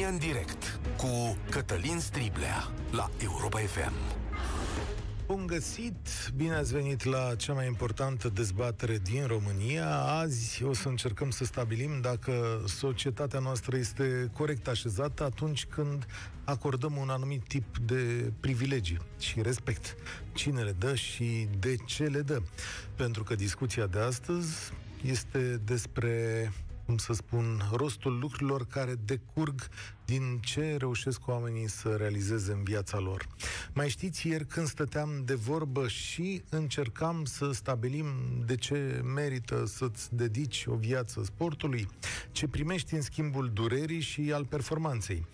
România în direct cu Cătălin Striblea la Europa FM. Bun găsit! Bine ați venit la cea mai importantă dezbatere din România. Azi o să încercăm să stabilim dacă societatea noastră este corect așezată atunci când acordăm un anumit tip de privilegii și respect. Cine le dă și de ce le dă. Pentru că discuția de astăzi este despre cum să spun, rostul lucrurilor care decurg din ce reușesc oamenii să realizeze în viața lor. Mai știți, ieri când stăteam de vorbă și încercam să stabilim de ce merită să-ți dedici o viață sportului, ce primești în schimbul durerii și al performanței.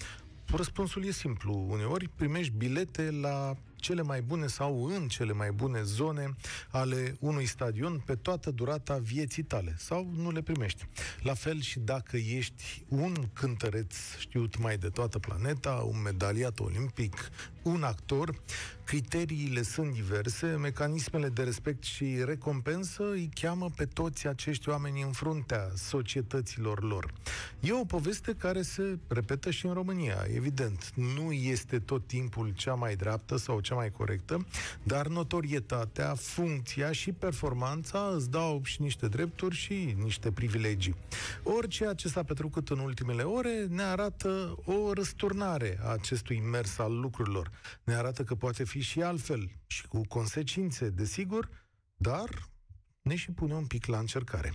Răspunsul e simplu. Uneori primești bilete la cele mai bune sau în cele mai bune zone ale unui stadion pe toată durata vieții tale sau nu le primești. La fel și dacă ești un cântăreț știut mai de toată planeta, un medaliat olimpic, un actor, criteriile sunt diverse, mecanismele de respect și recompensă îi cheamă pe toți acești oameni în fruntea societăților lor. E o poveste care se repetă și în România, evident. Nu este tot timpul cea mai dreaptă sau cea mai corectă, dar notorietatea, funcția și performanța îți dau și niște drepturi și niște privilegii. Orice ce s-a petrucut în ultimele ore ne arată o răsturnare a acestui mers al lucrurilor. Ne arată că poate fi și altfel și cu consecințe, desigur, dar ne și pune un pic la încercare.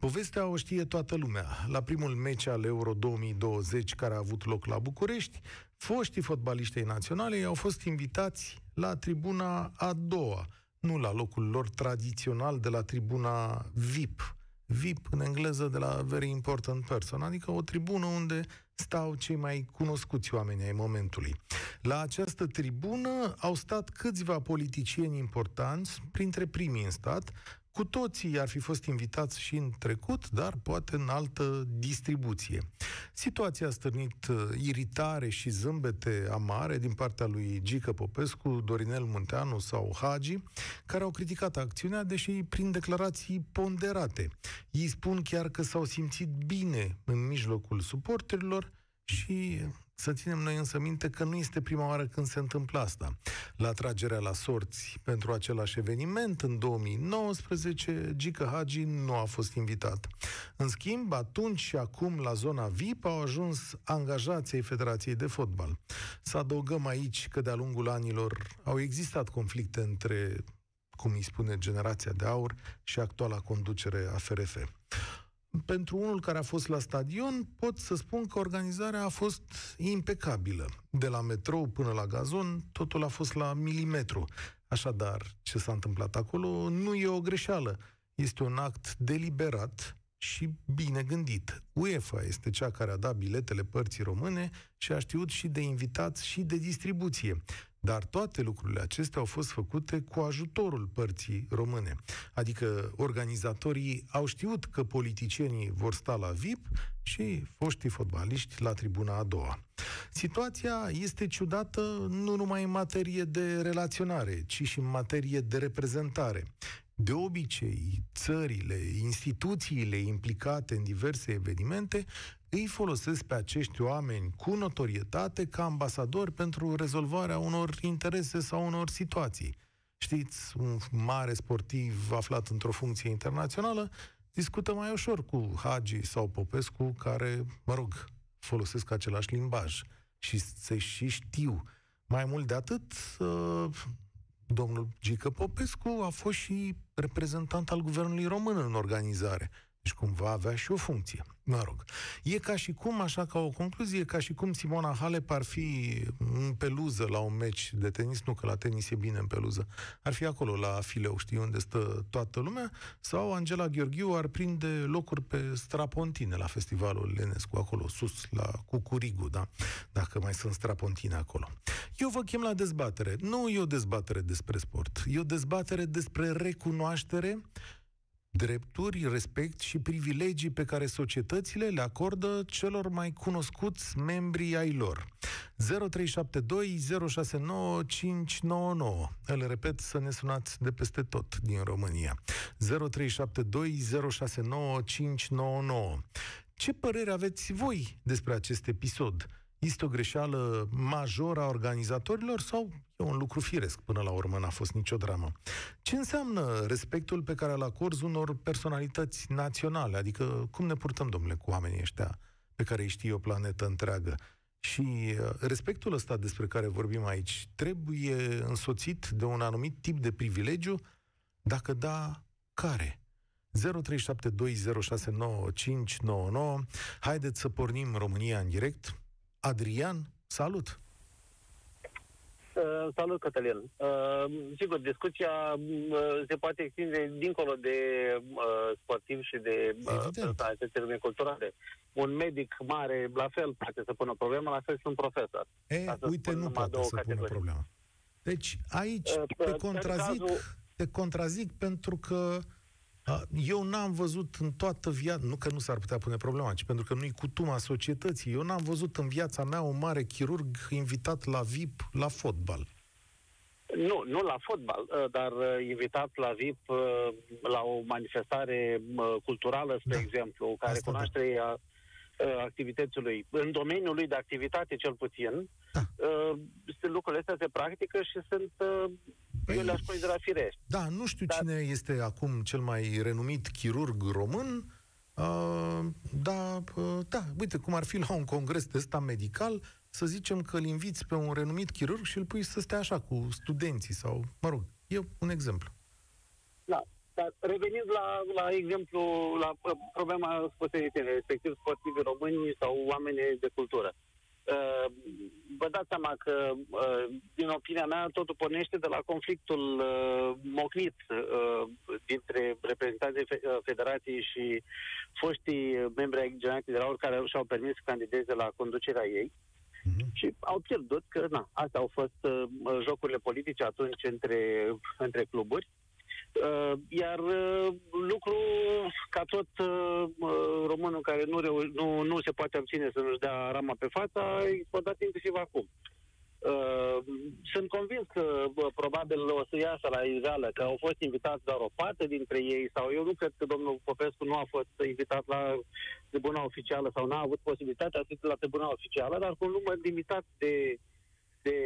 Povestea o știe toată lumea. La primul meci al Euro 2020 care a avut loc la București, foștii fotbaliștei naționale au fost invitați la tribuna a doua, nu la locul lor tradițional de la tribuna VIP. VIP în engleză de la Very Important Person, adică o tribună unde stau cei mai cunoscuți oameni ai momentului. La această tribună au stat câțiva politicieni importanți, printre primii în stat, cu toții ar fi fost invitați și în trecut, dar poate în altă distribuție. Situația a stârnit uh, iritare și zâmbete amare din partea lui Gică Popescu, Dorinel Munteanu sau Hagi, care au criticat acțiunea, deși prin declarații ponderate. Ei spun chiar că s-au simțit bine în mijlocul suporterilor și să ținem noi însă minte că nu este prima oară când se întâmplă asta. La tragerea la sorți pentru același eveniment, în 2019, Gică Hagi nu a fost invitat. În schimb, atunci și acum, la zona VIP, au ajuns angajații Federației de Fotbal. Să adăugăm aici că de-a lungul anilor au existat conflicte între, cum îi spune, generația de aur și actuala conducere a FRF pentru unul care a fost la stadion, pot să spun că organizarea a fost impecabilă. De la metrou până la gazon, totul a fost la milimetru. Așadar, ce s-a întâmplat acolo nu e o greșeală. Este un act deliberat și bine gândit. UEFA este cea care a dat biletele părții române și a știut și de invitați și de distribuție. Dar toate lucrurile acestea au fost făcute cu ajutorul părții române. Adică organizatorii au știut că politicienii vor sta la VIP și foștii fotbaliști la tribuna a doua. Situația este ciudată nu numai în materie de relaționare, ci și în materie de reprezentare. De obicei, țările, instituțiile implicate în diverse evenimente îi folosesc pe acești oameni cu notorietate ca ambasadori pentru rezolvarea unor interese sau unor situații. Știți, un mare sportiv aflat într-o funcție internațională discută mai ușor cu Hagi sau Popescu, care, mă rog, folosesc același limbaj și se și știu. Mai mult de atât, uh, domnul Gică Popescu a fost și reprezentant al guvernului român în organizare. Deci cumva avea și o funcție. Mă rog. E ca și cum, așa ca o concluzie, ca și cum Simona Halep ar fi în peluză la un meci de tenis, nu că la tenis e bine în peluză, ar fi acolo la fileu, știi, unde stă toată lumea, sau Angela Gheorghiu ar prinde locuri pe strapontine la festivalul Lenescu, acolo sus, la Cucurigu, da? Dacă mai sunt strapontine acolo. Eu vă chem la dezbatere. Nu e o dezbatere despre sport, e o dezbatere despre recunoaștere drepturi, respect și privilegii pe care societățile le acordă celor mai cunoscuți membri ai lor. 0372 069 599. Îl repet să ne sunați de peste tot din România. 0372 069 599. Ce părere aveți voi despre acest episod? Este o greșeală majoră a organizatorilor sau e un lucru firesc? Până la urmă n-a fost nicio dramă. Ce înseamnă respectul pe care îl acorzi unor personalități naționale? Adică cum ne purtăm, domnule, cu oamenii ăștia pe care îi știe o planetă întreagă? Și uh, respectul ăsta despre care vorbim aici trebuie însoțit de un anumit tip de privilegiu? Dacă da, care? 0372069599. Haideți să pornim România în direct. Adrian, salut! Uh, salut, Cătălin. Uh, sigur, discuția uh, se poate extinde dincolo de uh, sportiv și de uh, lume culturale. Un medic mare, la fel, poate să pună problema, la fel și un profesor. E, uite, nu poate să pună problema. Deci, aici uh, te, contrazic, cazul... te contrazic pentru că eu n-am văzut în toată viața, nu că nu s-ar putea pune problema, ci pentru că nu-i cutuma societății. Eu n-am văzut în viața mea un mare chirurg invitat la VIP la fotbal. Nu, nu la fotbal, ă, dar ă, invitat la VIP ă, la o manifestare culturală, spre da. exemplu, care Asta cunoaște da. activitățului, în domeniul lui de activitate cel puțin, da. lucrurile astea se practică și sunt Păi, eu le-aș considera firești. Da, nu știu Dar... cine este acum cel mai renumit chirurg român, uh, da, uh, da, uite, cum ar fi la un congres de ăsta medical, să zicem că îl inviți pe un renumit chirurg și îl pui să stea așa cu studenții sau, mă rog, e un exemplu. Da, dar revenind la, la exemplu, la problema spăsării respectiv sportivi români sau oameni de cultură. Uh, vă dați seama că, uh, din opinia mea, totul pornește de la conflictul uh, mocnit dintre reprezentanții Federației și foștii membri ai generației de la care și-au permis să candideze la conducerea ei. Mm-hmm. Și au pierdut că, na, astea au fost uh, jocurile politice atunci între, între cluburi. Uh, iar uh, lucru ca tot uh, românul care nu, reu- nu, nu se poate obține să nu-și dea rama pe față, a explodat inclusiv acum. Uh, sunt convins că uh, probabil o să iasă la iveală că au fost invitați doar o parte dintre ei sau eu nu cred că domnul Popescu nu a fost invitat la tribuna oficială sau n-a avut posibilitatea să la tribuna oficială, dar cu un număr limitat de, de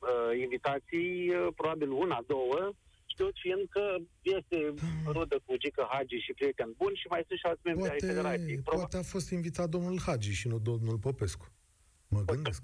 uh, invitații, uh, probabil una, două, știut fiind că este rudă cu Gică Hagi și prieten bun și mai sunt și alți membri ai federației. Poate a fost invitat domnul Hagi și nu domnul Popescu. Mă gândesc.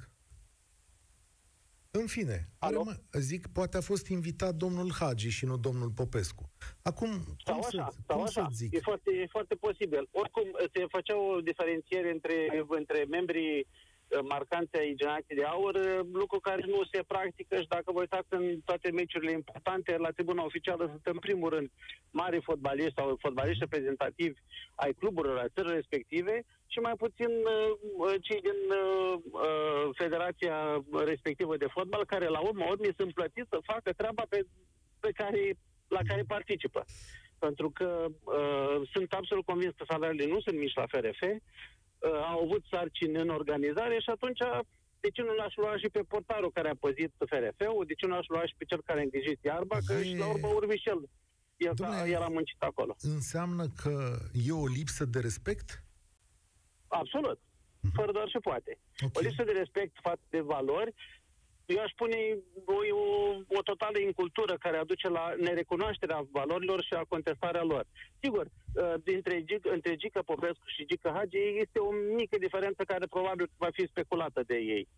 În fine, rămă, zic, poate a fost invitat domnul Hagi și nu domnul Popescu. Acum, sau cum, așa, să, sau cum așa. să zic? E foarte, e foarte posibil. Oricum, se făcea o diferențiere între, între membrii Uh, marcanțe ai generației de aur, uh, lucru care nu se practică și dacă vă uitați în toate meciurile importante, la tribuna oficială sunt în primul rând mari fotbaliști sau fotbaliști reprezentativi ai cluburilor, ai țării respective și mai puțin uh, cei din uh, uh, federația respectivă de fotbal, care la urmă urmei sunt plătiți să facă treaba pe, pe care, la care participă. Pentru că uh, sunt absolut convins că salariile nu sunt mici la FRF, uh, au avut sarcini în organizare și atunci de ce nu l-aș lua și pe portarul care a păzit FRF-ul, de ce nu l-aș lua și pe cel care a îngrijit iarba, că și la urmă urmi și el. El, Dumne, el a muncit acolo. Înseamnă că e o lipsă de respect? Absolut. Uh-huh. Fără doar și poate. Okay. O lipsă de respect față de valori eu aș spune o, o, o totală incultură care aduce la nerecunoașterea valorilor și a contestarea lor. Sigur, uh, dintre Gic, între Gică Popescu și Gică Hagi este o mică diferență care probabil va fi speculată de ei.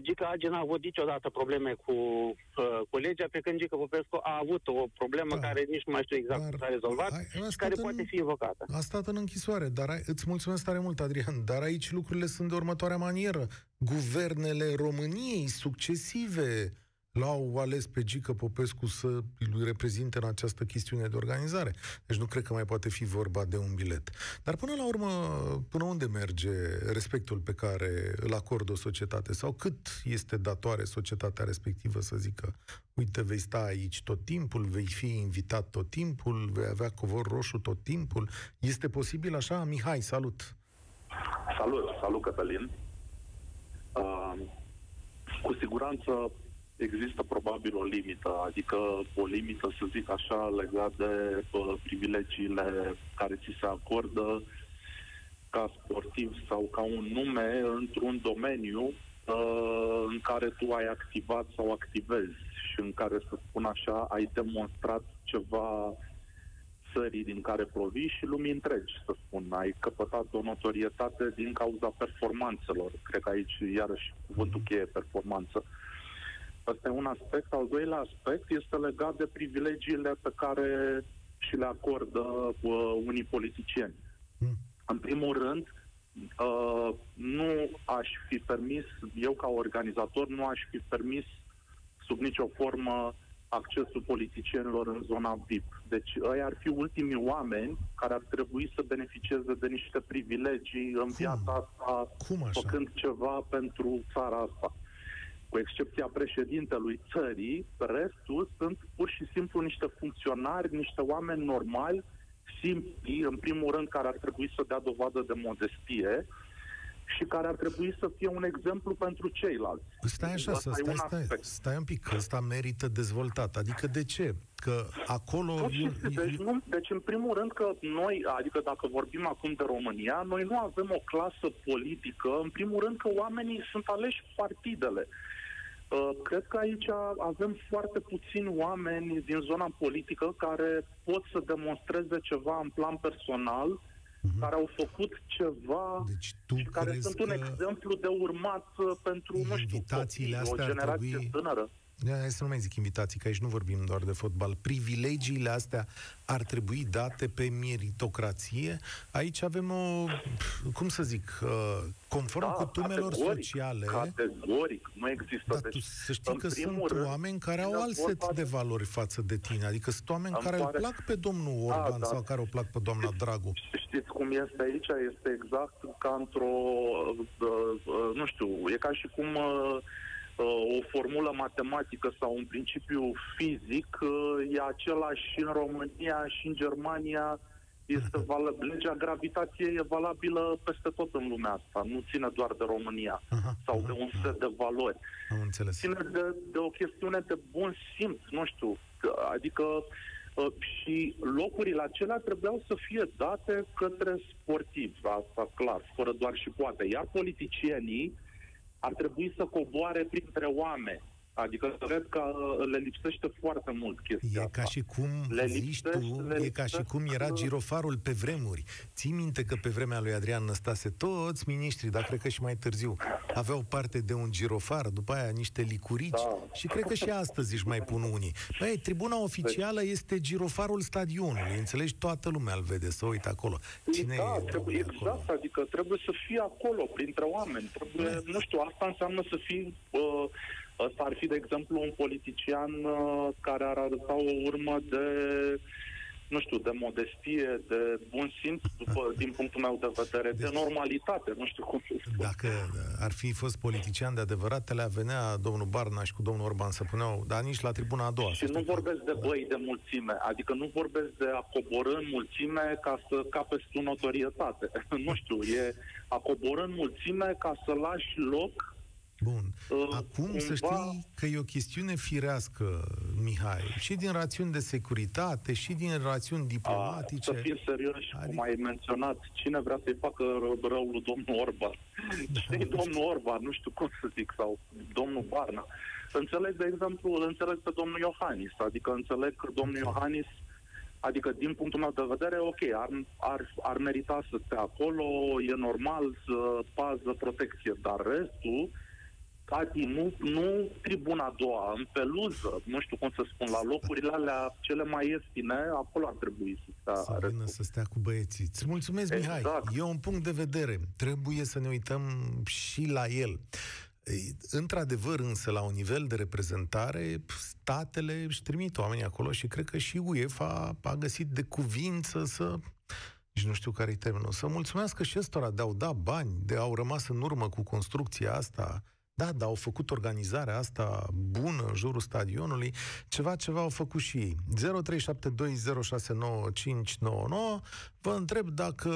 Gica Agi n-a avut niciodată probleme cu, uh, cu legea, pe când Gica Popescu a avut o problemă da. care nici nu mai știu exact cum s-a rezolvat ai, și care în, poate fi invocată. A stat în închisoare, dar ai, îți mulțumesc tare mult, Adrian, dar aici lucrurile sunt de următoarea manieră. Guvernele României succesive l-au ales pe Gică Popescu să îl reprezinte în această chestiune de organizare. Deci nu cred că mai poate fi vorba de un bilet. Dar până la urmă, până unde merge respectul pe care îl acordă o societate? Sau cât este datoare societatea respectivă să zică uite, vei sta aici tot timpul, vei fi invitat tot timpul, vei avea covor roșu tot timpul. Este posibil așa? Mihai, salut! Salut, salut Cătălin! Uh, cu siguranță există probabil o limită, adică o limită, să zic așa, legat de uh, privilegiile care ți se acordă ca sportiv sau ca un nume într-un domeniu uh, în care tu ai activat sau activezi și în care, să spun așa, ai demonstrat ceva țării din care provii și lumii întregi, să spun. Ai căpătat o notorietate din cauza performanțelor. Cred că aici, iarăși, cuvântul cheie, performanță. Asta e un aspect. Al doilea aspect este legat de privilegiile pe care și le acordă uh, unii politicieni. Mm. În primul rând, uh, nu aș fi permis, eu ca organizator, nu aș fi permis sub nicio formă accesul politicienilor în zona VIP. Deci ei ar fi ultimii oameni care ar trebui să beneficieze de niște privilegii în viața asta, Cum așa? făcând ceva pentru țara asta. Cu excepția președintelui țării, restul sunt pur și simplu niște funcționari, niște oameni normali, simpli, în primul rând, care ar trebui să dea dovadă de modestie, și care ar trebui să fie un exemplu pentru ceilalți. Stai așa, să stai, stai, stai un pic, că ăsta merită dezvoltat. Adică de ce? Că acolo... și, deci, nu, deci, în primul rând că noi, adică dacă vorbim acum de România, noi nu avem o clasă politică, în primul rând că oamenii sunt aleși partidele. Uh, cred că aici avem foarte puțini oameni din zona politică care pot să demonstreze ceva în plan personal uh, uh-huh. care au făcut ceva deci tu și care sunt un exemplu de urmat uh, pentru, nu știu, copii, o generație trebui... tânără. Hai să nu mai zic invitații, că aici nu vorbim doar de fotbal. Privilegiile astea ar trebui date pe meritocrație. Aici avem o, cum să zic, uh, conform da, cutumelor sociale... Categoric, nu există. Dar deci, tu să știi că sunt rând, oameni care au alt set de valori față de tine. Adică sunt oameni care pare... îl plac pe domnul da, Orban da, sau care o plac pe doamna Dragu. Știți cum este aici? Este exact ca într-o, uh, uh, nu știu, e ca și cum o formulă matematică sau un principiu fizic e același și în România și în Germania. Este val- legea gravitației e valabilă peste tot în lumea asta. Nu ține doar de România aha, sau aha, de un set de valori. Am înțeles. Ține de, de o chestiune de bun simț, nu știu. Adică și locurile acelea trebuiau să fie date către sportivi, asta clar, fără doar și poate. Iar politicienii ar trebui să coboare printre oameni. Adică cred că uh, le lipsește foarte mult chestia E ca și cum, le zici tu, le e ca și cum era girofarul pe vremuri. Ții minte că pe vremea lui Adrian Năstase toți miniștrii, dar cred că și mai târziu, aveau parte de un girofar, după aia niște licurici da. și cred că și astăzi își mai pun unii. Băi, tribuna oficială deci... este girofarul stadionului, înțelegi? Toată lumea îl vede, să uită acolo. Cine da, e trebuie, exact, acolo? adică trebuie să fie acolo, printre oameni. Trebuie, da. nu știu, asta înseamnă să fii... Uh, Ăsta ar fi, de exemplu, un politician uh, care ar arăta o urmă de nu știu, de modestie, de bun simț, după, din punctul meu de vedere, deci, de normalitate, nu știu cum să spun. Dacă ar fi fost politician de adevărat, le venea domnul Barnaș și cu domnul Orban să puneau, dar nici la tribuna a doua. Și nu vorbesc de băi de mulțime, adică nu vorbesc de a coborâ în mulțime ca să capezi tu notorietate. nu știu, e a coborâ în mulțime ca să lași loc Bun. Uh, Acum cumva... să știi că e o chestiune firească, Mihai, și din rațiuni de securitate, și din rațiuni diplomatice. A, să fim serioși, adică... cum ai menționat, cine vrea să-i facă rău lui domnul Orban? Da, Știi, domnul Orban, nu știu cum să zic, sau domnul Barna. Înțeleg, de exemplu, îl înțeleg pe domnul Iohannis, adică înțeleg că domnul Iohannis Adică, din punctul meu de vedere, ok, ar, ar, ar merita să stea acolo, e normal, să pază, protecție, dar restul, Cati, nu, nu tribuna a doua, în peluză, nu știu cum să spun, la locurile alea cele mai ieftine, acolo ar trebui să stea. Să vină să stea cu băieții. Îți mulțumesc, exact. Mihai. E un punct de vedere. Trebuie să ne uităm și la el. Într-adevăr, însă, la un nivel de reprezentare, statele își trimit oamenii acolo și cred că și UEFA a găsit de cuvință să nici nu știu care-i termenul, să mulțumească și ăstora de au dat bani, de au rămas în urmă cu construcția asta, da, dar au făcut organizarea asta bună în jurul stadionului, ceva, ceva au făcut și ei. 0372069599 vă întreb dacă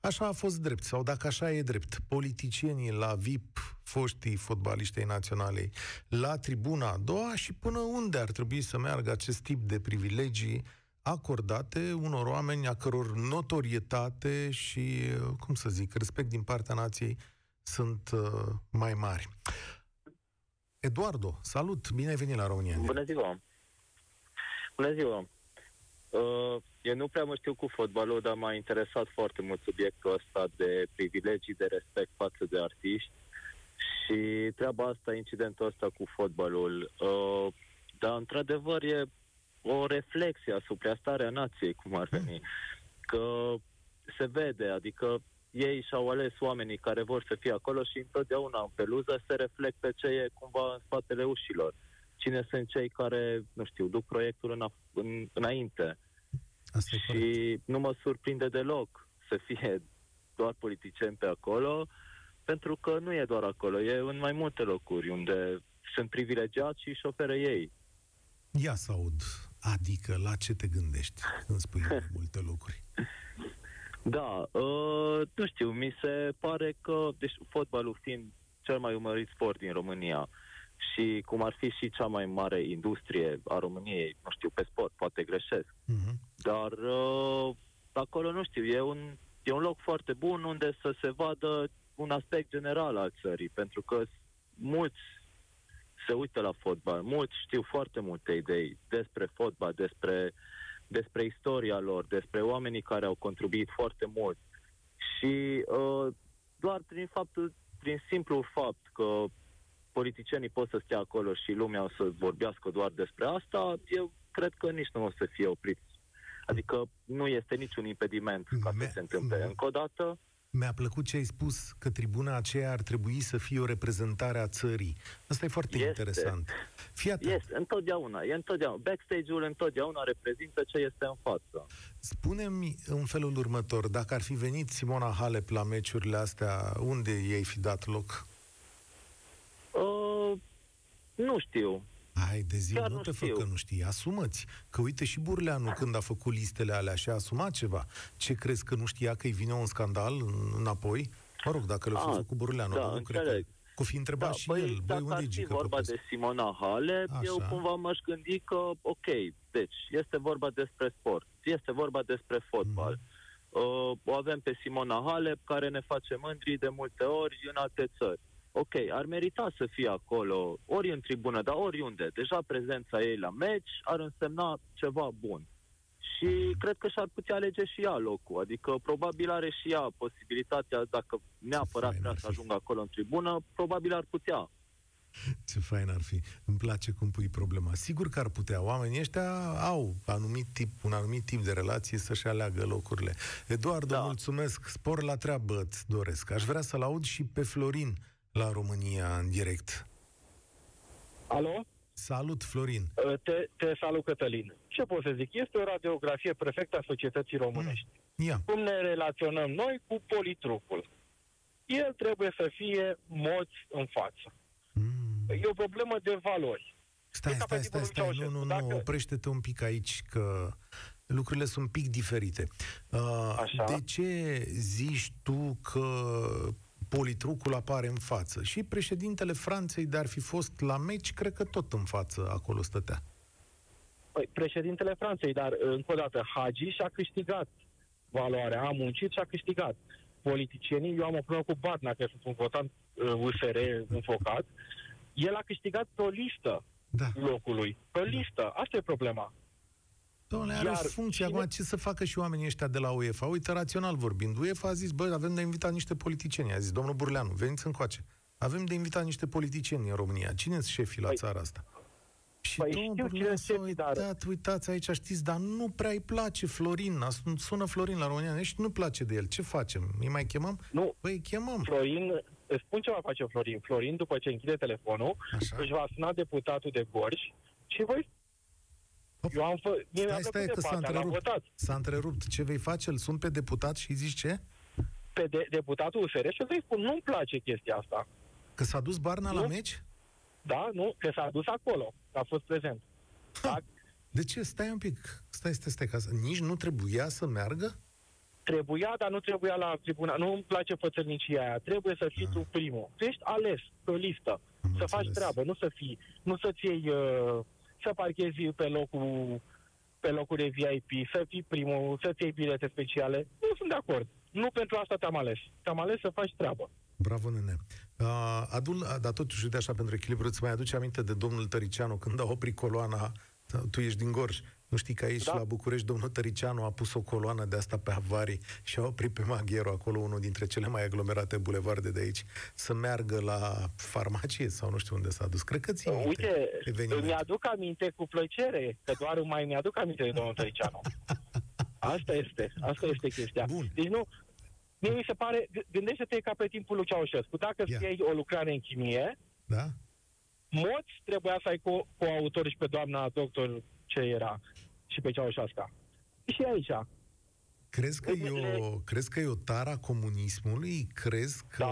așa a fost drept sau dacă așa e drept. Politicienii la VIP, foștii fotbaliștei naționale, la tribuna a doua și până unde ar trebui să meargă acest tip de privilegii acordate unor oameni a căror notorietate și, cum să zic, respect din partea nației sunt uh, mai mari. Eduardo, salut! Bine ai venit la România. Bună ziua! Bună ziua! Uh, eu nu prea mă știu cu fotbalul, dar m-a interesat foarte mult subiectul ăsta de privilegii, de respect față de artiști și treaba asta, incidentul ăsta cu fotbalul. Uh, dar, într-adevăr, e o reflexie asupra starea nației, cum ar veni. Că se vede, adică ei și-au ales oamenii care vor să fie acolo și întotdeauna în peluză se reflectă ce e cumva în spatele ușilor. Cine sunt cei care, nu știu, duc proiectul în, în, înainte. Asta și corect. nu mă surprinde deloc să fie doar politicieni pe acolo, pentru că nu e doar acolo, e în mai multe locuri unde sunt privilegiați și își oferă ei. Ia să aud, adică la ce te gândești când spui multe lucruri? Da, uh, nu știu, mi se pare că, deci fotbalul fiind cel mai urmărit sport din România și cum ar fi și cea mai mare industrie a României, nu știu, pe sport, poate greșesc, uh-huh. dar uh, acolo, nu știu, e un, e un loc foarte bun unde să se vadă un aspect general al țării, pentru că mulți se uită la fotbal, mulți știu foarte multe idei despre fotbal, despre, despre istoria lor, despre oamenii care au contribuit foarte mult. Și uh, doar prin faptul, prin simplul fapt că politicienii pot să stea acolo și lumea o să vorbească doar despre asta, eu cred că nici nu o să fie oprit. Adică nu este niciun impediment ca să se întâmple. Încă o dată, mi-a plăcut ce ai spus, că tribuna aceea ar trebui să fie o reprezentare a țării. Asta e foarte este. interesant. Fii atent. Este, întotdeauna. E întotdeauna. Backstage-ul întotdeauna reprezintă ce este în față. Spune-mi în felul următor, dacă ar fi venit Simona Halep la meciurile astea, unde ei fi dat loc? Uh, nu știu. Hai de zi, Chiar nu, nu te fă că nu știi. Asumă-ți. Că uite și Burleanu când a făcut listele alea și a asumat ceva. Ce crezi că nu știa că îi vine un scandal înapoi? Mă rog, dacă le-a ah, făcut Burleanu, da, nu cred că... Cu fi întrebat da, și băi, el, băi, unde e vorba propus? de Simona Hale, Așa. eu cumva m-aș gândi că, ok, deci, este vorba despre sport, este vorba despre fotbal. Mm. Uh, o avem pe Simona Halep, care ne face mândri de multe ori în alte țări ok, ar merita să fie acolo, ori în tribună, dar oriunde. Deja prezența ei la meci ar însemna ceva bun. Și cred că și-ar putea alege și ea locul. Adică probabil are și ea posibilitatea, dacă neapărat vrea să ajungă acolo în tribună, probabil ar putea. Ce fain ar fi. Îmi place cum pui problema. Sigur că ar putea. Oamenii ăștia au anumit tip, un anumit tip de relație să-și aleagă locurile. Eduard, da. mulțumesc. Spor la treabă îți doresc. Aș vrea să-l aud și pe Florin la România în direct. Alo? Salut, Florin. Uh, te, te salut, Cătălin. Ce pot să zic? Este o radiografie perfectă a societății românești. Mm. Yeah. Cum ne relaționăm noi cu politrucul? El trebuie să fie moți în față. Mm. E o problemă de valori. Stai, stai, stai, stai, nu, nu, nu, Dacă... oprește-te un pic aici, că lucrurile sunt un pic diferite. Uh, Așa. De ce zici tu că politrucul apare în față. Și președintele Franței, de ar fi fost la meci, cred că tot în față acolo stătea. Păi, președintele Franței, dar încă o dată, Hagi și-a câștigat valoarea, a muncit și a câștigat. Politicienii, eu am o problemă cu Batna, că sunt un votant uh, USR înfocat, el a câștigat pe o listă da. locului. Pe o listă. Asta e problema. Doamne, are Iar o funcție. Cine... Acum, ce să facă și oamenii ăștia de la UEFA? Uite, rațional vorbind, UEFA a zis, bă, avem de invitat niște politicieni. A zis, domnul Burleanu, veniți încoace. Avem de invitat niște politicieni în România. Cine sunt șefii la păi, țara asta? Și păi domnul Burleanu s-a uitat, dar... uitați aici, știți, dar nu prea îi place Florin. Sună Florin la România, și nu place de el. Ce facem? Îi mai chemăm? Nu. Păi chemăm. Florin, îți spun ce va face Florin. Florin, după ce închide telefonul, Așa. își va suna deputatul de Gorj și voi eu am fă... Mie stai, stai, că s-a întrerupt. S-a întrerupt. Ce vei face? Îl sun pe deputat și îi zici ce? Pe de- deputatul USR și îi spun, nu-mi place chestia asta. Că s-a dus Barna nu? la meci? Da, nu, că s-a dus acolo, că a fost prezent. Da? De ce? Stai un pic. Stai, stai, stai, ca să... Nici nu trebuia să meargă? Trebuia, dar nu trebuia la tribuna. Nu îmi place fățărnicia aia. Trebuie să fii ah. tu primul. Tu ești ales pe o listă. Am să înțeles. faci treabă, nu să fii, nu să-ți iei uh, să parchezi pe locul pe locuri VIP, să fii primul, să ții bilete speciale. Nu sunt de acord. Nu pentru asta te-am ales. Te-am ales să faci treabă. Bravo, nene. Uh, adul, dar totuși, uite așa, pentru echilibru, îți mai aduce aminte de domnul Tăricianu când a oprit coloana, tu ești din Gorj, nu știi că aici, da. la București, domnul Tăricianu a pus o coloană de asta pe avarii și a oprit pe Maghiero, acolo unul dintre cele mai aglomerate bulevarde de aici, să meargă la farmacie sau nu știu unde s-a dus. Cred că ți Uite, mi-aduc aminte cu plăcere, că doar mai mi-aduc aminte de domnul Tăricianu. Asta este, asta este chestia. Bun. Deci nu, Mie mi se pare, gândește-te ca pe timpul lui Ceaușescu. Dacă yeah. scriei o lucrare în chimie, da? moți trebuia să ai co- coautor și pe doamna doctor ce era și pe Ceaușescu. Și aici. Crezi că, e o, crezi că e o tara comunismului? Crezi că...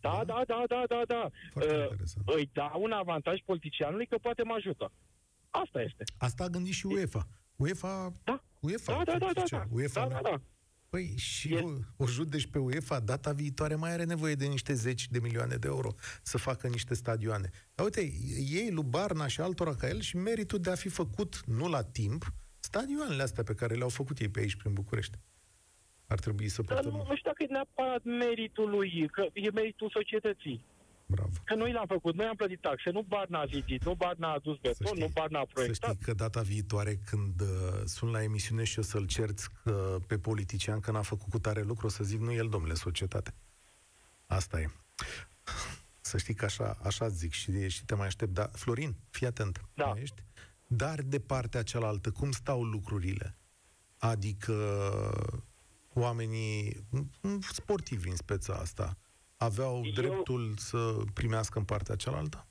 Da, da, da, da, da, da. da. Uh, îi da un avantaj politicianului că poate mă ajută. Asta este. Asta a gândit și UEFA. UEFA... Da. UEFA. Da, da, da, da, da. UEFA da, da, da. Păi și e... o, o judeci pe UEFA, data viitoare mai are nevoie de niște zeci de milioane de euro să facă niște stadioane. Dar uite, ei, lui Barna și altora ca el și meritul de a fi făcut, nu la timp, stadioanele astea pe care le-au făcut ei pe aici, prin București. Ar trebui să Dar nu, nu știu dacă e neapărat meritul lui, că e meritul societății. Bravo. Că noi l-am făcut, noi am plătit taxe, nu Barna a zidit, nu Barna a adus beton, știi, nu Barna a proiectat. Să știi că data viitoare când uh, sunt la emisiune și o să-l cerți că, pe politician că n-a făcut cu tare lucru, o să zic, nu el, domnule, societate. Asta e. Să știi că așa, așa zic și, și te mai aștept. Dar, Florin, fii atent. Da. Ești? Dar de partea cealaltă, cum stau lucrurile? Adică oamenii sportivi în speța asta, aveau Eu... dreptul să primească în partea cealaltă?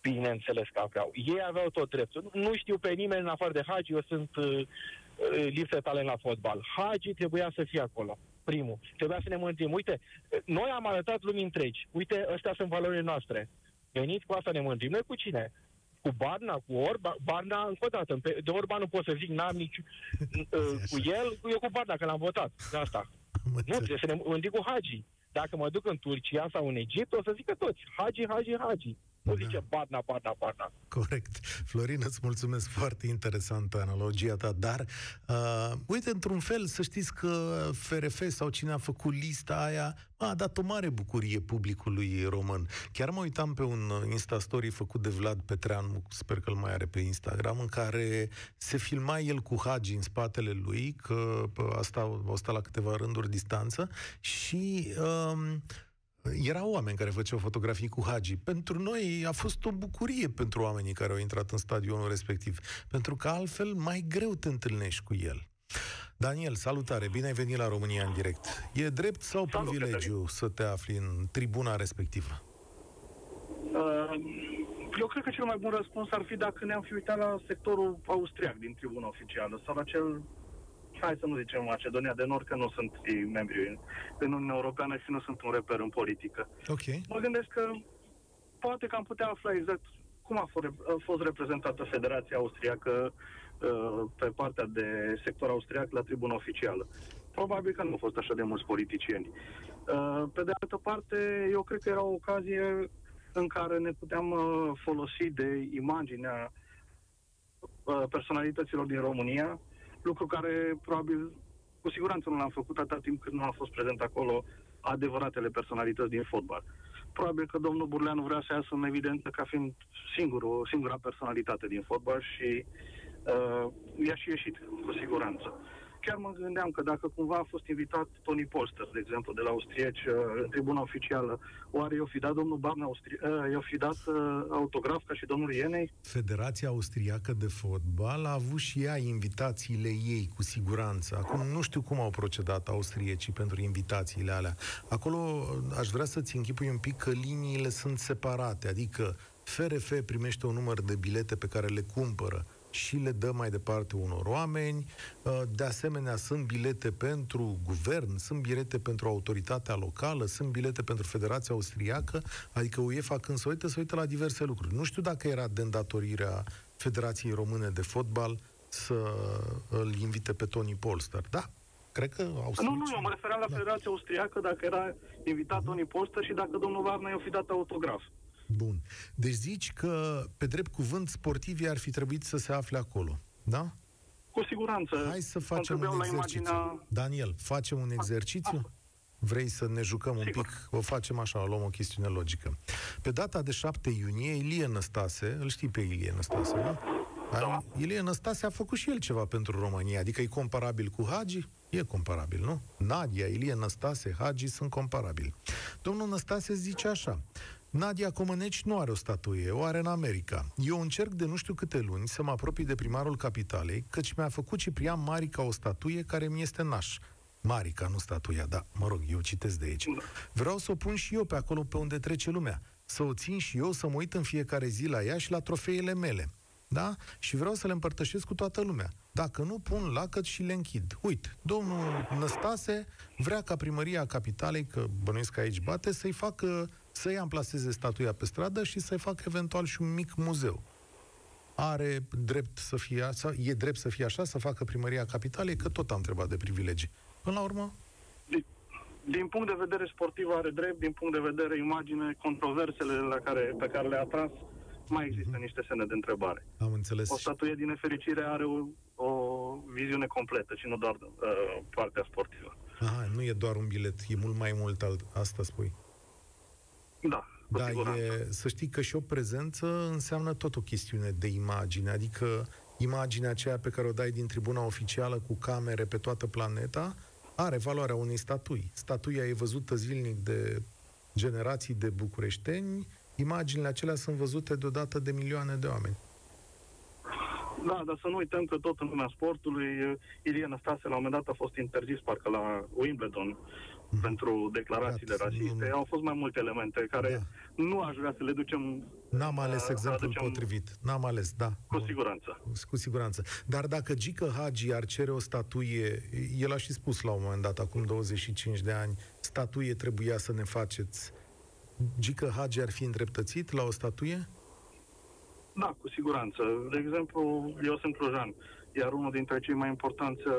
Bineînțeles că aveau. Ei aveau tot dreptul. Nu știu pe nimeni în afară de Hagi, eu sunt uh, uh lipsă de talent la fotbal. Hagi trebuia să fie acolo. Primul. Trebuia să ne mântim. Uite, noi am arătat lumii întregi. Uite, astea sunt valorile noastre. Veniți cu asta ne mântim. Noi cu cine? Cu Barna, cu Orba, Barna, încă o dată, de Orba nu pot să zic, n-am nici uh, cu el, eu cu Barna, că l-am votat, de asta. Nu, trebuie să ne mântim cu Hagi. Dacă mă duc în Turcia sau în Egipt, o să zică toți, Hagi, Hagi, Hagi. Nu da. zice Barna, Barna, Barna. Corect. Florin, îți mulțumesc foarte interesantă analogia ta, dar uh, uite, într-un fel, să știți că FRF sau cine a făcut lista aia a dat o mare bucurie publicului român. Chiar mă uitam pe un Instastory făcut de Vlad Petreanu, sper că îl mai are pe Instagram, în care se filma el cu Hagi în spatele lui, că asta au stat la câteva rânduri distanță și... Uh, erau oameni care făceau fotografii cu Hagi. Pentru noi a fost o bucurie pentru oamenii care au intrat în stadionul respectiv, pentru că altfel mai greu te întâlnești cu el. Daniel, salutare, bine ai venit la România în direct. E drept sau Salut, privilegiu Cătălin. să te afli în tribuna respectivă? Uh, eu cred că cel mai bun răspuns ar fi dacă ne-am fi uitat la sectorul austriac din tribuna oficială sau la cel hai să nu zicem Macedonia de Nord, că nu sunt ei membri în Uniunea Europeană și nu sunt un reper în politică. Ok. Mă gândesc că poate că am putea afla exact cum a fost, a fost reprezentată Federația Austriacă uh, pe partea de sector austriac la tribuna oficială. Probabil că nu au fost așa de mulți politicieni. Uh, pe de altă parte, eu cred că era o ocazie în care ne puteam uh, folosi de imaginea personalităților din România lucru care probabil cu siguranță nu l-am făcut atâta timp cât nu a fost prezent acolo adevăratele personalități din fotbal. Probabil că domnul Burleanu vrea să iasă în evidență ca fiind singurul, singura personalitate din fotbal și uh, i-a și ieșit, cu siguranță chiar mă gândeam că dacă cumva a fost invitat Tony Polster, de exemplu, de la austrieci, uh, în tribuna oficială, oare i-o fi dat domnul Barna Austri- uh, i-o fi dat uh, autograf ca și domnul Ienei? Federația Austriacă de Fotbal a avut și ea invitațiile ei, cu siguranță. Acum nu știu cum au procedat austriecii pentru invitațiile alea. Acolo aș vrea să-ți închipui un pic că liniile sunt separate, adică FRF primește un număr de bilete pe care le cumpără și le dă mai departe unor oameni. Uh, de asemenea, sunt bilete pentru guvern, sunt bilete pentru autoritatea locală, sunt bilete pentru Federația Austriacă, adică UEFA când se uită, se uită la diverse lucruri. Nu știu dacă era de îndatorirea Federației Române de Fotbal să îl invite pe Tony Polster. Da, cred că Austrici... Nu, nu, nu, mă refeream la da. Federația Austriacă dacă era invitat uh-huh. Tony Polster și dacă domnul Varna i-a fi dat autograf. Bun. Deci zici că, pe drept cuvânt, sportivii ar fi trebuit să se afle acolo, da? Cu siguranță. Hai să facem un Contribuiau la exercițiu. imaginea... Daniel, facem un exercițiu? Vrei să ne jucăm un Sigur. pic? O facem așa, o luăm o chestiune logică. Pe data de 7 iunie, Ilie Năstase, îl știi pe Ilie Năstase, nu? Da. Ilie Năstase a făcut și el ceva pentru România, adică e comparabil cu Hagi? E comparabil, nu? Nadia, Ilie Năstase, Hagi sunt comparabili. Domnul Năstase zice așa, Nadia Comăneci nu are o statuie, o are în America. Eu încerc de nu știu câte luni să mă apropii de primarul capitalei, căci mi-a făcut Ciprian Marica o statuie care mi este naș. Marica, nu statuia, da, mă rog, eu citesc de aici. Vreau să o pun și eu pe acolo pe unde trece lumea. Să o țin și eu, să mă uit în fiecare zi la ea și la trofeele mele. Da? Și vreau să le împărtășesc cu toată lumea. Dacă nu, pun lacăt și le închid. Uite, domnul Năstase vrea ca primăria capitalei, că bănuiesc că aici bate, să-i facă, să-i amplaseze statuia pe stradă și să-i facă eventual și un mic muzeu. Are drept să fie, sau e drept să fie așa, să facă primăria capitalei, că tot am întrebat de privilegii. Până la urmă, Din, din punct de vedere sportiv are drept, din punct de vedere imagine, controversele la care, pe care le-a tras, mai există niște semne de întrebare. am înțeles. O statuie din nefericire are o, o viziune completă și nu doar uh, partea sportivă. Aha, nu e doar un bilet, e mult mai mult, alt, asta spui. Da, cu Da, siguranță. e, să știi că și o prezență înseamnă tot o chestiune de imagine, adică imaginea aceea pe care o dai din tribuna oficială cu camere pe toată planeta are valoarea unei statui. Statuia e văzută zilnic de generații de bucureșteni, imaginile acelea sunt văzute deodată de milioane de oameni. Da, dar să nu uităm că tot în lumea sportului, uh, Ilie Năstase la un moment dat a fost interzis parcă la Wimbledon pentru declarațiile Iată, rasiste. Mhm. nu- Au fost mai multe elemente care Da. nu aș vrea să le ducem N-am ales să exemplul aducem potrivit. N-am ales, da. cu Bun. siguranță. Cu siguranță. Dar dacă Gică Hagi ar cere o statuie, el a și spus la un moment dat, acum 25 de ani, statuie trebuia să ne faceți. Gică Hagi ar fi îndreptățit la o statuie? Da, cu siguranță. De exemplu, eu sunt clujan, iar unul dintre cei mai importanți uh,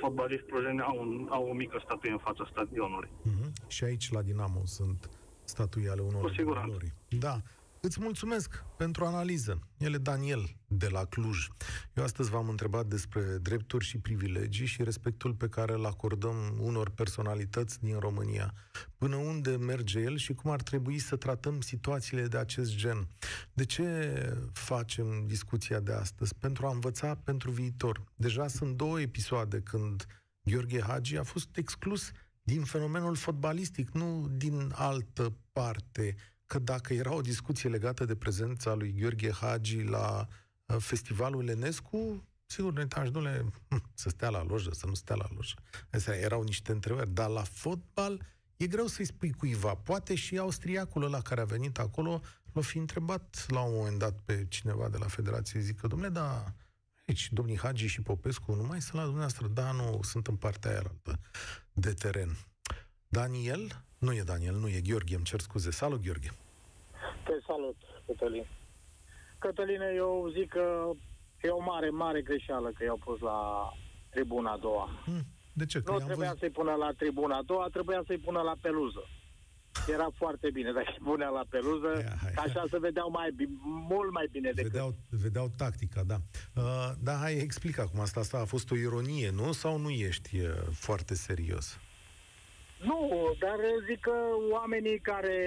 fotbaliști clujeni au, un, au o mică statuie în fața stadionului. Uh-huh. Și aici, la Dinamo, sunt statui ale unor Cu siguranță. valori. Da. Îți mulțumesc pentru analiză. El e Daniel de la Cluj. Eu astăzi v-am întrebat despre drepturi și privilegii și respectul pe care îl acordăm unor personalități din România. Până unde merge el și cum ar trebui să tratăm situațiile de acest gen. De ce facem discuția de astăzi? Pentru a învăța pentru viitor. Deja sunt două episoade când Gheorghe Hagi a fost exclus din fenomenul fotbalistic, nu din altă parte. Că dacă era o discuție legată de prezența lui Gheorghe Hagi la uh, festivalul Enescu, sigur, ne domnule, să stea la lojă, să nu stea la lojă. Astea erau niște întrebări. Dar la fotbal e greu să-i spui cuiva. Poate și austriacul ăla care a venit acolo l-a fi întrebat la un moment dat pe cineva de la Federație, zică, domnule, da, aici domnii Hagi și Popescu nu mai sunt la dumneavoastră, da, nu, sunt în partea aia altă de teren. Daniel? Nu e Daniel, nu e Gheorghe, îmi cer scuze. Salut, Gheorghe. Te salut, Cătălin. Cătăline, eu zic că e o mare, mare greșeală că i-au pus la tribuna a doua. Hm, de ce? Că Nu i-am trebuia văzut... să-i pună la tribuna a doua, trebuia să-i pună la peluză. Era foarte bine dacă îi punea la peluză, Ia, hai. că așa se vedeau mai bi- mult mai bine decât... Vedeau, vedeau tactica, da. Uh, da, hai, explic acum. Asta, asta a fost o ironie, nu? Sau nu ești uh, foarte serios? Nu, dar zic că oamenii care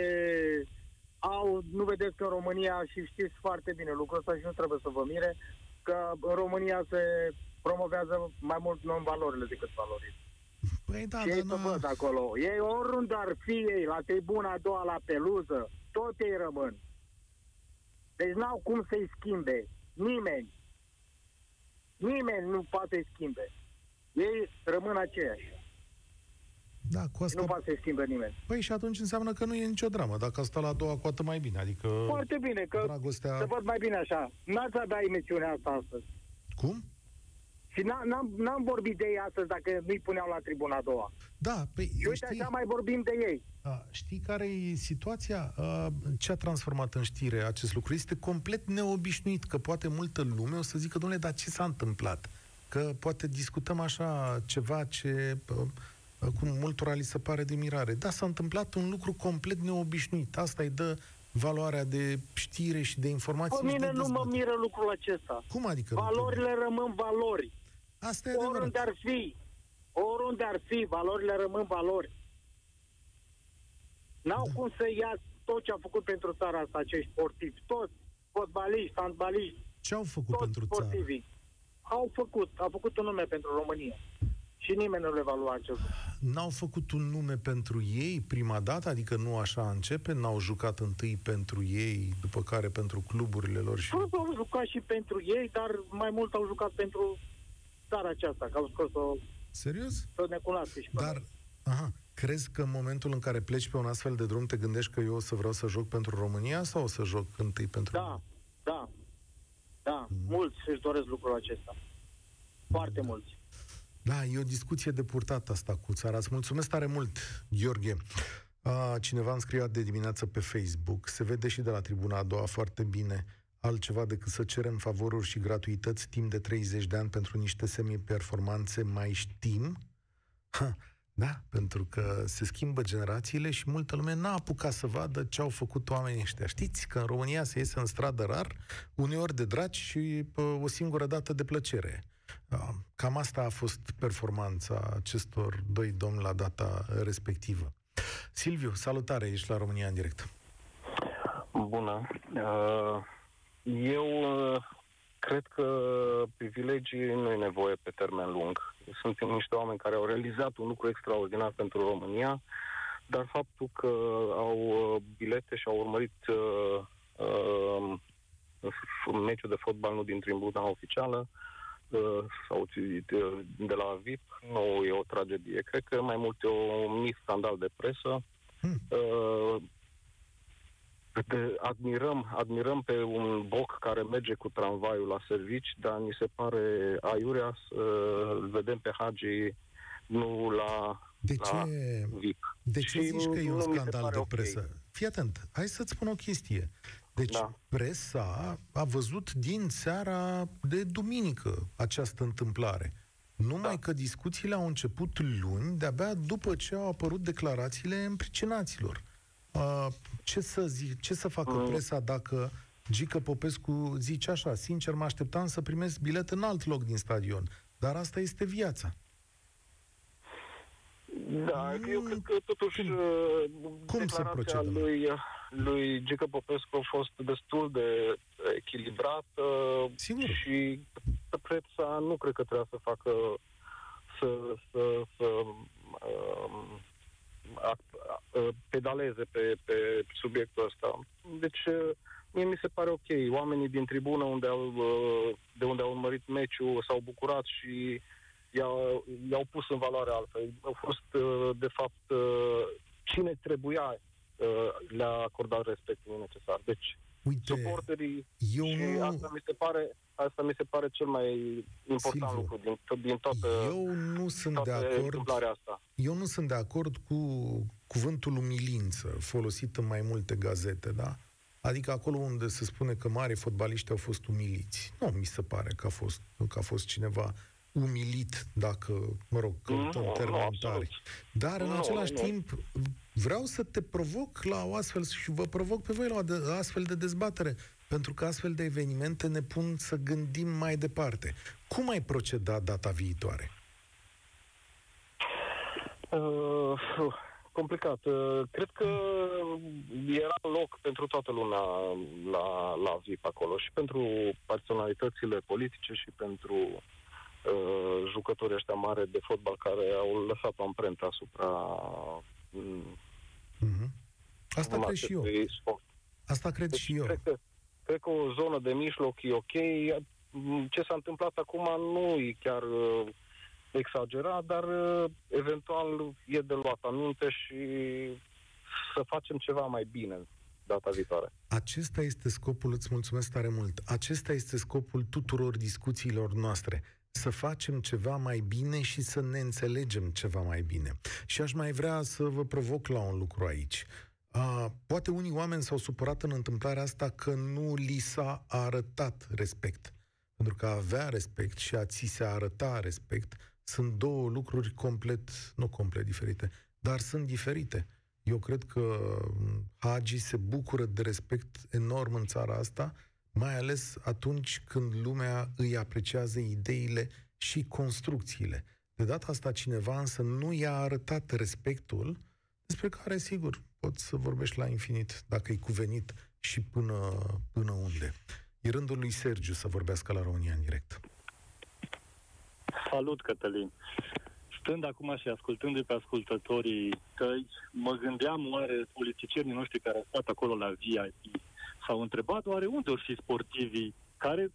au, nu vedeți că în România, și știți foarte bine lucrul ăsta și nu trebuie să vă mire, că în România se promovează mai mult non-valorile decât valorile. Păi da, și ei da, să na... văd acolo. Ei oriunde ar fi ei, la tribuna a doua, la peluză, tot ei rămân. Deci n-au cum să-i schimbe. Nimeni. Nimeni nu poate să-i schimbe. Ei rămân aceiași. Da, cu asta... Nu poate să-i schimbe nimeni. Păi și atunci înseamnă că nu e nicio dramă. Dacă asta la a doua, cu atât mai bine. Adică Foarte bine, că dragostea... să văd mai bine așa. N-ați avea emisiunea asta astăzi. Cum? Și n- n-am, n-am vorbit de ei astăzi dacă nu-i puneau la tribuna a doua. Da, păi Și uite, știi... așa mai vorbim de ei. A, știi care e situația? A, ce a transformat în știre acest lucru? Este complet neobișnuit, că poate multă lume o să zică, domnule, dar ce s-a întâmplat? Că poate discutăm așa ceva ce a, cum multora li se pare de mirare. Da, s-a întâmplat un lucru complet neobișnuit. Asta îi dă valoarea de știre. știre și de informații Pe și mine de nu mă dezbatere. miră lucrul acesta. Cum adică? nu te Valorile rămân valori. miră? Asta e adevărat. Oriunde ar fi, oriunde ar fi, valorile rămân valori. N-au Da. cum să ia tot ce a făcut pentru țara asta acești sportivi. Toți, fotbaliști, handbaliști, Ce au făcut toți pentru țară? sportivii. Au făcut, au făcut un nume pentru România. Și nimeni nu le va lua acest lucru. N-au făcut un nume pentru ei prima dată, adică nu așa începe, n-au jucat întâi pentru ei, după care pentru cluburile lor și... Toți au jucat și pentru ei, dar mai mult au jucat pentru țara aceasta, că au scos-o Serios? să ne cunoască și pe Dar, aha, crezi că în momentul în care pleci pe un astfel de drum te gândești că eu o să vreau să joc pentru România sau o să joc întâi pentru Da, da, da. Mm. Mulți își doresc lucrul acesta. Foarte mulți. Da, e o discuție de purtat asta cu țara. Îți mulțumesc tare mult, Gheorghe. A, cineva îmi scria de dimineață pe Facebook, se vede și de la tribuna a doua foarte bine, altceva decât să cerem favoruri și gratuități timp de 30 de ani pentru niște semi-performanțe, mai știm? Ha, da, pentru că se schimbă generațiile și multă lume n-a apucat să vadă ce au făcut oamenii ăștia. Știți că în România se iese în stradă rar, uneori de dragi și pă, o singură dată de plăcere. Da, Cam asta a fost performanța acestor doi domni la data respectivă. Silviu, salutare, ești la România în direct. Bună. Uh, Eu uh, cred că privilegii nu e nevoie pe termen lung. Sunt niște oameni care au realizat un lucru extraordinar pentru România, dar faptul că au uh, bilete și au urmărit uh, uh, meciul de fotbal nu din tribuna oficială, uh, sau uh, de la VIP, nu e o tragedie. Cred că mai mult e un mic scandal de presă. Hmm. Uh, de, admirăm, admirăm pe un boc care merge cu tramvaiul la servici, dar ni se pare aiurea să îl vedem pe Hagi nu la, De la ce, VIP. de ce Și zici că e nu un mi se scandal pare de ok. presă? Fii atent, hai să-ți spun o chestie. Deci Da. presa a văzut din seara de duminică această întâmplare. Numai Da. că discuțiile au început luni, de-abia după ce au apărut declarațiile împricinaților. Uh, ce să zic, ce să facă Mm. presa dacă Gică Popescu zice așa, sincer mă așteptam să primesc bilet în alt loc din stadion, dar asta este viața. Da, Nu- eu cred că totuși cum- uh, cum se declarația procedă? lui, lui Gică Popescu a fost destul de echilibrată Sigur. și presa nu cred că trebuia să facă să, să, să um, act- uh, pedaleze pe, pe subiectul ăsta. Deci, uh, mie mi se pare ok. Oamenii din tribună unde au, uh, de unde au urmărit meciul s-au bucurat și i-au, i-au pus în valoare altfel. Au fost, uh, de fapt, uh, cine trebuia uh, le-a acordat respectul necesar. Deci, Uite, suporterii eu și nu... asta mi se pare asta mi se pare cel mai important Silviu, lucru din, tot- din toată, Eu nu sunt de toată acord întâmplarea asta. Eu nu sunt de acord cu cuvântul umilință, folosit în mai multe gazete, da? Adică acolo unde se spune că mari fotbaliști au fost umiliți. Nu mi se pare că a fost, că a fost cineva umilit, dacă, mă rog, căutăm Nu, nu, termeni absolut. tari. Dar, în Nu, același nu. timp, vreau să te provoc la o astfel, și vă provoc pe voi la o de, astfel de dezbatere, pentru că astfel de evenimente ne pun să gândim mai departe. Cum ai proceda data viitoare? Uh, complicat. Uh, cred că era loc pentru toată lumea la, la VIP acolo și pentru personalitățile politice și pentru uh, jucătorii ăștia mari de fotbal care au lăsat o amprentă asupra mm, Mhm. Asta cred și eu. acestui sport. Asta cred Deci, și eu. Cred că, cred că o zonă de mijloc e ok. Ce s-a întâmplat acum nu e chiar uh, exagerat, dar uh, eventual e de luat aminte și să facem ceva mai bine data viitoare. Acesta este scopul, îți mulțumesc tare mult, acesta este scopul tuturor discuțiilor noastre. Să facem ceva mai bine și să ne înțelegem ceva mai bine. Și aș mai vrea să vă provoc la un lucru aici. A, poate unii oameni s-au supărat în întâmplarea asta că nu li s-a arătat respect. Pentru că a avea respect și a ți se arăta respect sunt două lucruri complet, nu complet diferite, dar sunt diferite. Eu cred că Hagi se bucură de respect enorm în țara asta, mai ales atunci când lumea îi apreciază ideile și construcțiile. De data asta cineva însă nu i-a arătat respectul despre care, sigur, poți să vorbești la infinit, dacă e cuvenit și până, până unde. E rândul lui Sergiu să vorbească la România în direct. Salut, Cătălin! Stând acum și ascultându-i pe ascultătorii tăi, mă gândeam oare politicienii noștri care au stat acolo la VIP s-au întrebat oare unde or fi sportivii care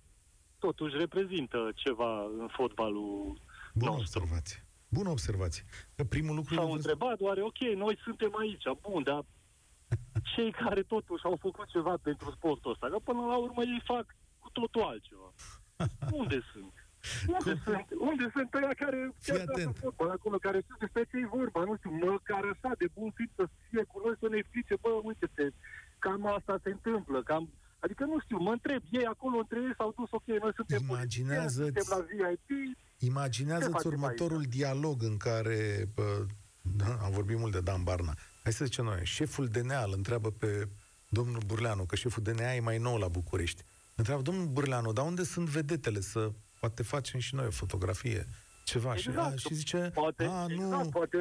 totuși reprezintă ceva în fotbalul Bună nostru. observație. Bună observație. Că primul lucru... S-au întrebat, oare, ok, noi suntem aici, bun, dar cei care totuși au făcut ceva pentru sportul ăsta, că până la urmă ei fac cu totul altceva. Unde sunt? Unde Cum? sunt? Unde sunt ăia care Fii atent. fotbal acolo, care sunt despre ce e vorba, nu știu, măcar așa de bun fit să fie cu noi să ne explice, bă, uite-te, cam asta se întâmplă, cam Adică nu știu, mă întreb, ei acolo între ei s-au dus, ok, noi suntem Imaginează suntem la VIP. Imaginează-ți următorul aici? dialog în care, bă, da, am vorbit mult de Dan Barna, hai să zicem noi, șeful DNA îl întreabă pe domnul Burleanu, că șeful DNA e mai nou la București. Întreabă, domnul Burleanu, dar unde sunt vedetele să poate facem și noi o fotografie, ceva? Exact. Și, a, și zice, poate, a, nu, exact, poate,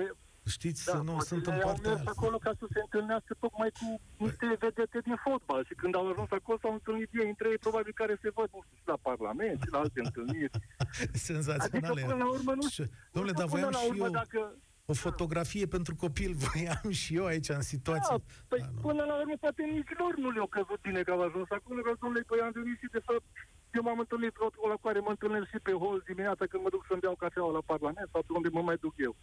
Știți, da, să nu sunt în partea au acolo ca să se întâlnească tocmai cu niște vedete din fotbal și când au ajuns acolo s-au întâlnit ei între ei, probabil care se văd, nu știu, și la Parlament și la alte întâlniri. Senzaționale. Adică până la urmă nu știu. Domnule, dar voiam și eu dacă... o fotografie da. pentru copil voiam și eu aici în situație. Da, păi da, până la urmă poate nici lor nu le-au căzut bine că au ajuns acolo, că domnule, păi am venit și de fapt eu m-am întâlnit cu la care mă întâlnesc și pe hol dimineața când mă duc să-mi beau cafeaua la Parlament sau unde mă mai duc eu.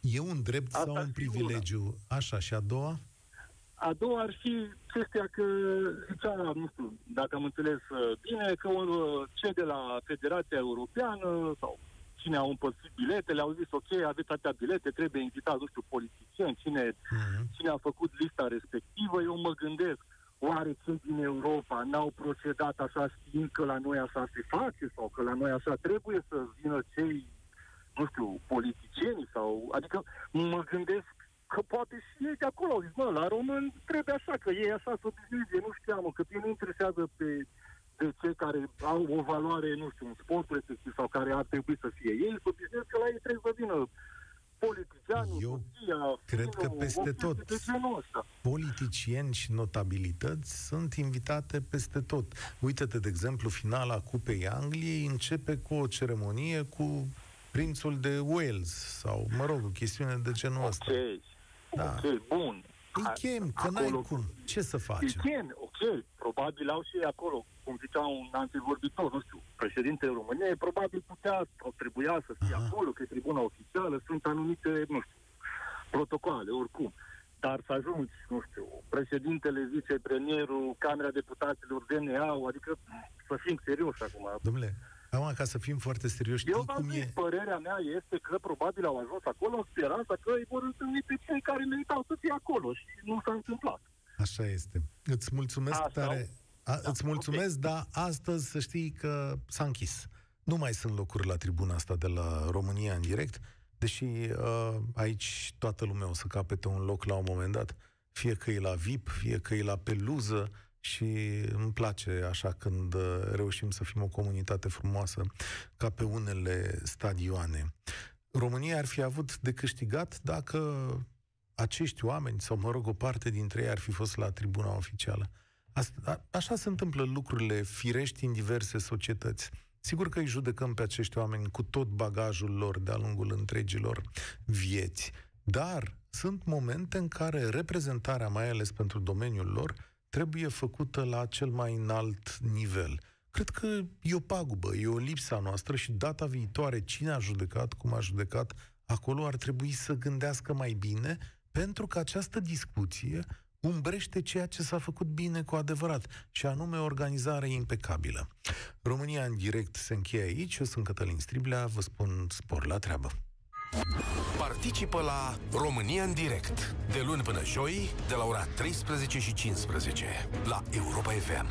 E un drept Asta sau un privilegiu? Una. Așa, și a doua? A doua ar fi chestia că, zicea, nu știu, dacă am înțeles uh, bine, că uh, cei de la Federația Europeană sau cine au împărțit biletele, au zis, ok, aveți atâtea bilete, trebuie invitat, nu știu, politicieni, cine, uh-huh. cine a făcut lista respectivă, eu mă gândesc, oare cei din Europa? N-au procedat așa știind că la noi așa se face sau că la noi așa trebuie să vină cei nu știu, politicieni sau... Adică mă gândesc că poate și ei de acolo au zis, mă, la român trebuie așa, că ei așa se obișnuiți, nu știam, că pe nu interesează pe, pe cei care au o valoare, nu știu, un sport respectiv sau care ar trebui să fie. Ei, se obișnuiesc că la ei trebuie să vină politicianul, Eu soția, cred că peste tot politicieni și notabilități sunt invitate peste tot. Uite-te, de exemplu, finala Cupei Angliei începe cu o ceremonie cu prințul de Wales sau, mă rog, o chestiune de genul okay. ăsta. Da. Ok, bun. Îi chem, că n-ai cum. Ce să facem? Îi chem, ok. Probabil au și acolo, cum zicea un antevorbitor, nu știu, președintele României, probabil putea sau trebuia să fie Aha. acolo, că e tribuna oficială, sunt anumite, nu știu, protocoale, oricum. Dar să ajungi, nu știu, președintele, vicepremierul, Camera Deputaților, DNA-ul, adică să fim serioși acum. Domnule, Acum, ca să fim foarte serioși, Eu cum zic, e? părerea mea este că probabil au ajuns acolo în speranța că îi vor întâlni pe cei care meritau să fie acolo și nu s-a întâmplat. Așa este. Îți mulțumesc Asta tare. A, da, îți mulțumesc, okay. dar astăzi să știi că s-a închis. Nu mai sunt locuri la tribuna asta de la România în direct, deși uh, aici toată lumea o să capete un loc la un moment dat, fie că e la VIP, fie că e la peluză, și îmi place așa când uh, reușim să fim o comunitate frumoasă ca pe unele stadioane. România ar fi avut de câștigat dacă acești oameni, sau mă rog, o parte dintre ei ar fi fost la tribuna oficială. Asta, așa se întâmplă lucrurile firești în diverse societăți. Sigur că îi judecăm pe acești oameni cu tot bagajul lor de-a lungul întregilor vieți, dar sunt momente în care reprezentarea, mai ales pentru domeniul lor, trebuie făcută la cel mai înalt nivel. Cred că e o pagubă, e o lipsa noastră și data viitoare cine a judecat, cum a judecat, acolo ar trebui să gândească mai bine, pentru că această discuție umbrește ceea ce s-a făcut bine cu adevărat, și anume organizare impecabilă. România în direct se încheie aici, eu sunt Cătălin Striblea, vă spun spor la treabă. Participă la România în direct, de luni până joi, de la ora 13 și 15, la Europa FM.